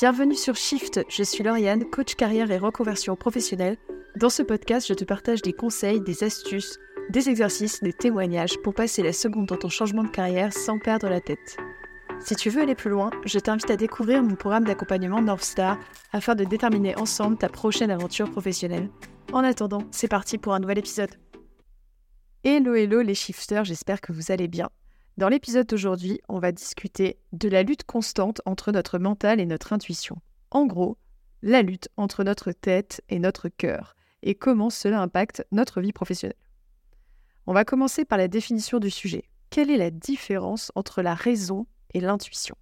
Bienvenue sur Shift, je suis Lauriane, coach carrière et reconversion professionnelle. Dans ce podcast, je te partage des conseils, des astuces, des exercices, des témoignages pour passer la seconde dans ton changement de carrière sans perdre la tête. Si tu veux aller plus loin, je t'invite à découvrir mon programme d'accompagnement North Star afin de déterminer ensemble ta prochaine aventure professionnelle. En attendant, c'est parti pour un nouvel épisode. Hello hello les shifters, j'espère que vous allez bien. Dans l'épisode d'aujourd'hui, on va discuter de la lutte constante entre notre mental et notre intuition. En gros, la lutte entre notre tête et notre cœur, et comment cela impacte notre vie professionnelle. On va commencer par la définition du sujet. Quelle est la différence entre la raison et l'intuition?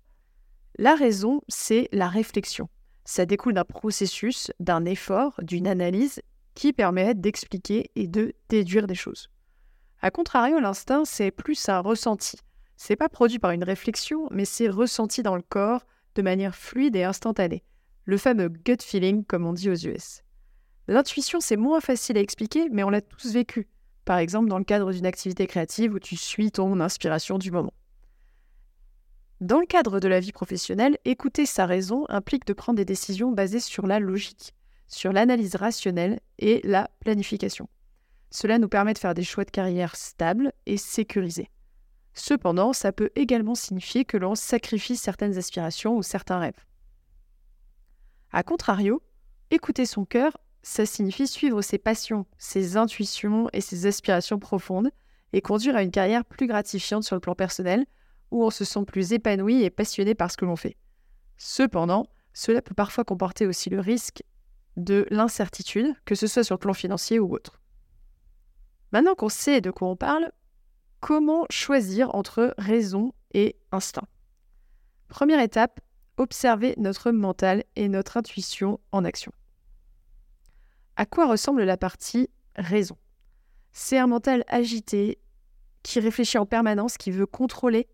La raison, c'est la réflexion. Ça découle d'un processus, d'un effort, d'une analyse qui permet d'expliquer et de déduire des choses. A contrario, l'instinct, c'est plus un ressenti. C'est pas produit par une réflexion, mais c'est ressenti dans le corps de manière fluide et instantanée. Le fameux gut feeling, comme on dit aux US. L'intuition, c'est moins facile à expliquer, mais on l'a tous vécu. Par exemple, dans le cadre d'une activité créative où tu suis ton inspiration du moment. Dans le cadre de la vie professionnelle, écouter sa raison implique de prendre des décisions basées sur la logique, sur l'analyse rationnelle et la planification. Cela nous permet de faire des choix de carrière stables et sécurisés. Cependant, ça peut également signifier que l'on sacrifie certaines aspirations ou certains rêves. A contrario, écouter son cœur, ça signifie suivre ses passions, ses intuitions et ses aspirations profondes et conduire à une carrière plus gratifiante sur le plan personnel, où on se sent plus épanoui et passionné par ce que l'on fait. Cependant, cela peut parfois comporter aussi le risque de l'incertitude, que ce soit sur le plan financier ou autre. Maintenant qu'on sait de quoi on parle, Comment choisir entre raison et instinct Première étape, observer notre mental et notre intuition en action. À quoi ressemble la partie raison? C'est un mental agité, qui réfléchit en permanence, qui veut contrôler,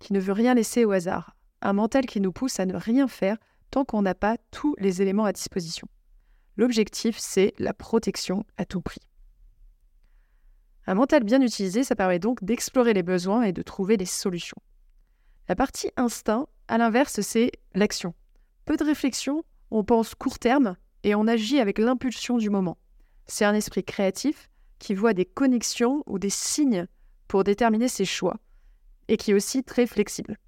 qui ne veut rien laisser au hasard. Un mental qui nous pousse à ne rien faire tant qu'on n'a pas tous les éléments à disposition. L'objectif, c'est la protection à tout prix. Un mental bien utilisé, ça permet donc d'explorer les besoins et de trouver des solutions. La partie instinct, à l'inverse, c'est l'action. Peu de réflexion, on pense court terme et on agit avec l'impulsion du moment. C'est un esprit créatif qui voit des connexions ou des signes pour déterminer ses choix et qui est aussi très flexible.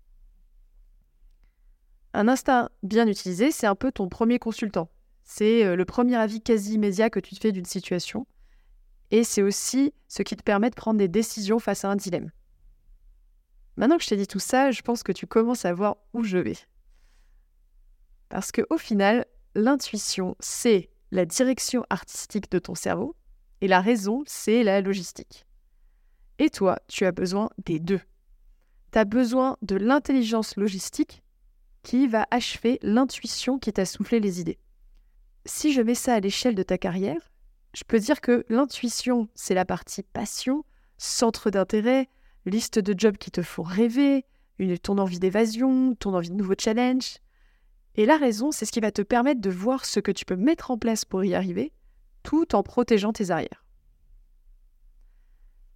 Un instinct bien utilisé, c'est un peu ton premier consultant. C'est euh, le premier avis quasi immédiat que tu te fais d'une situation et c'est aussi ce qui te permet de prendre des décisions face à un dilemme. Maintenant que je t'ai dit tout ça, je pense que tu commences à voir où je vais. Parce qu'au final, l'intuition, c'est la direction artistique de ton cerveau, et la raison, c'est la logistique. Et toi, tu as besoin des deux. Tu as besoin de l'intelligence logistique qui va achever l'intuition qui t'a soufflé les idées. Si je mets ça à l'échelle de ta carrière, je peux dire que l'intuition, c'est la partie passion, centre d'intérêt, liste de jobs qui te font rêver, ton envie d'évasion, ton envie de nouveaux challenges. Et la raison, c'est ce qui va te permettre de voir ce que tu peux mettre en place pour y arriver, tout en protégeant tes arrières.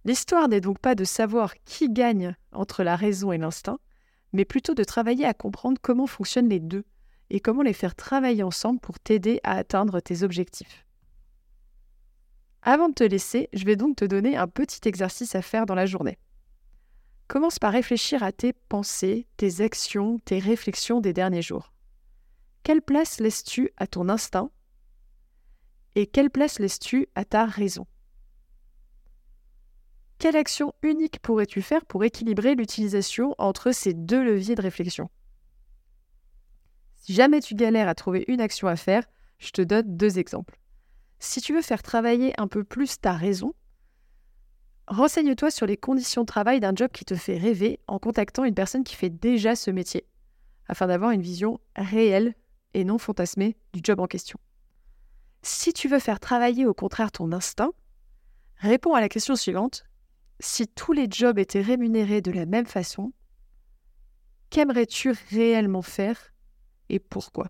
L'histoire n'est donc pas de savoir qui gagne entre la raison et l'instinct, mais plutôt de travailler à comprendre comment fonctionnent les deux et comment les faire travailler ensemble pour t'aider à atteindre tes objectifs. Avant de te laisser, je vais donc te donner un petit exercice à faire dans la journée. Commence par réfléchir à tes pensées, tes actions, tes réflexions des derniers jours. Quelle place laisses-tu à ton instinct et quelle place laisses-tu à ta raison? Quelle action unique pourrais-tu faire pour équilibrer l'utilisation entre ces deux leviers de réflexion? Si jamais tu galères à trouver une action à faire, je te donne deux exemples. Si tu veux faire travailler un peu plus ta raison, renseigne-toi sur les conditions de travail d'un job qui te fait rêver en contactant une personne qui fait déjà ce métier, afin d'avoir une vision réelle et non fantasmée du job en question. Si tu veux faire travailler au contraire ton instinct, réponds à la question suivante. Si tous les jobs étaient rémunérés de la même façon, qu'aimerais-tu réellement faire et pourquoi?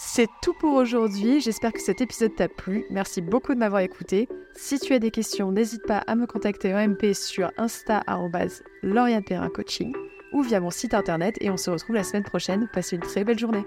C'est tout pour aujourd'hui. J'espère que cet épisode t'a plu. Merci beaucoup de m'avoir écouté. Si tu as des questions, n'hésite pas à me contacter en MP sur insta Coaching. ou via mon site internet et on se retrouve la semaine prochaine. Passez une très belle journée.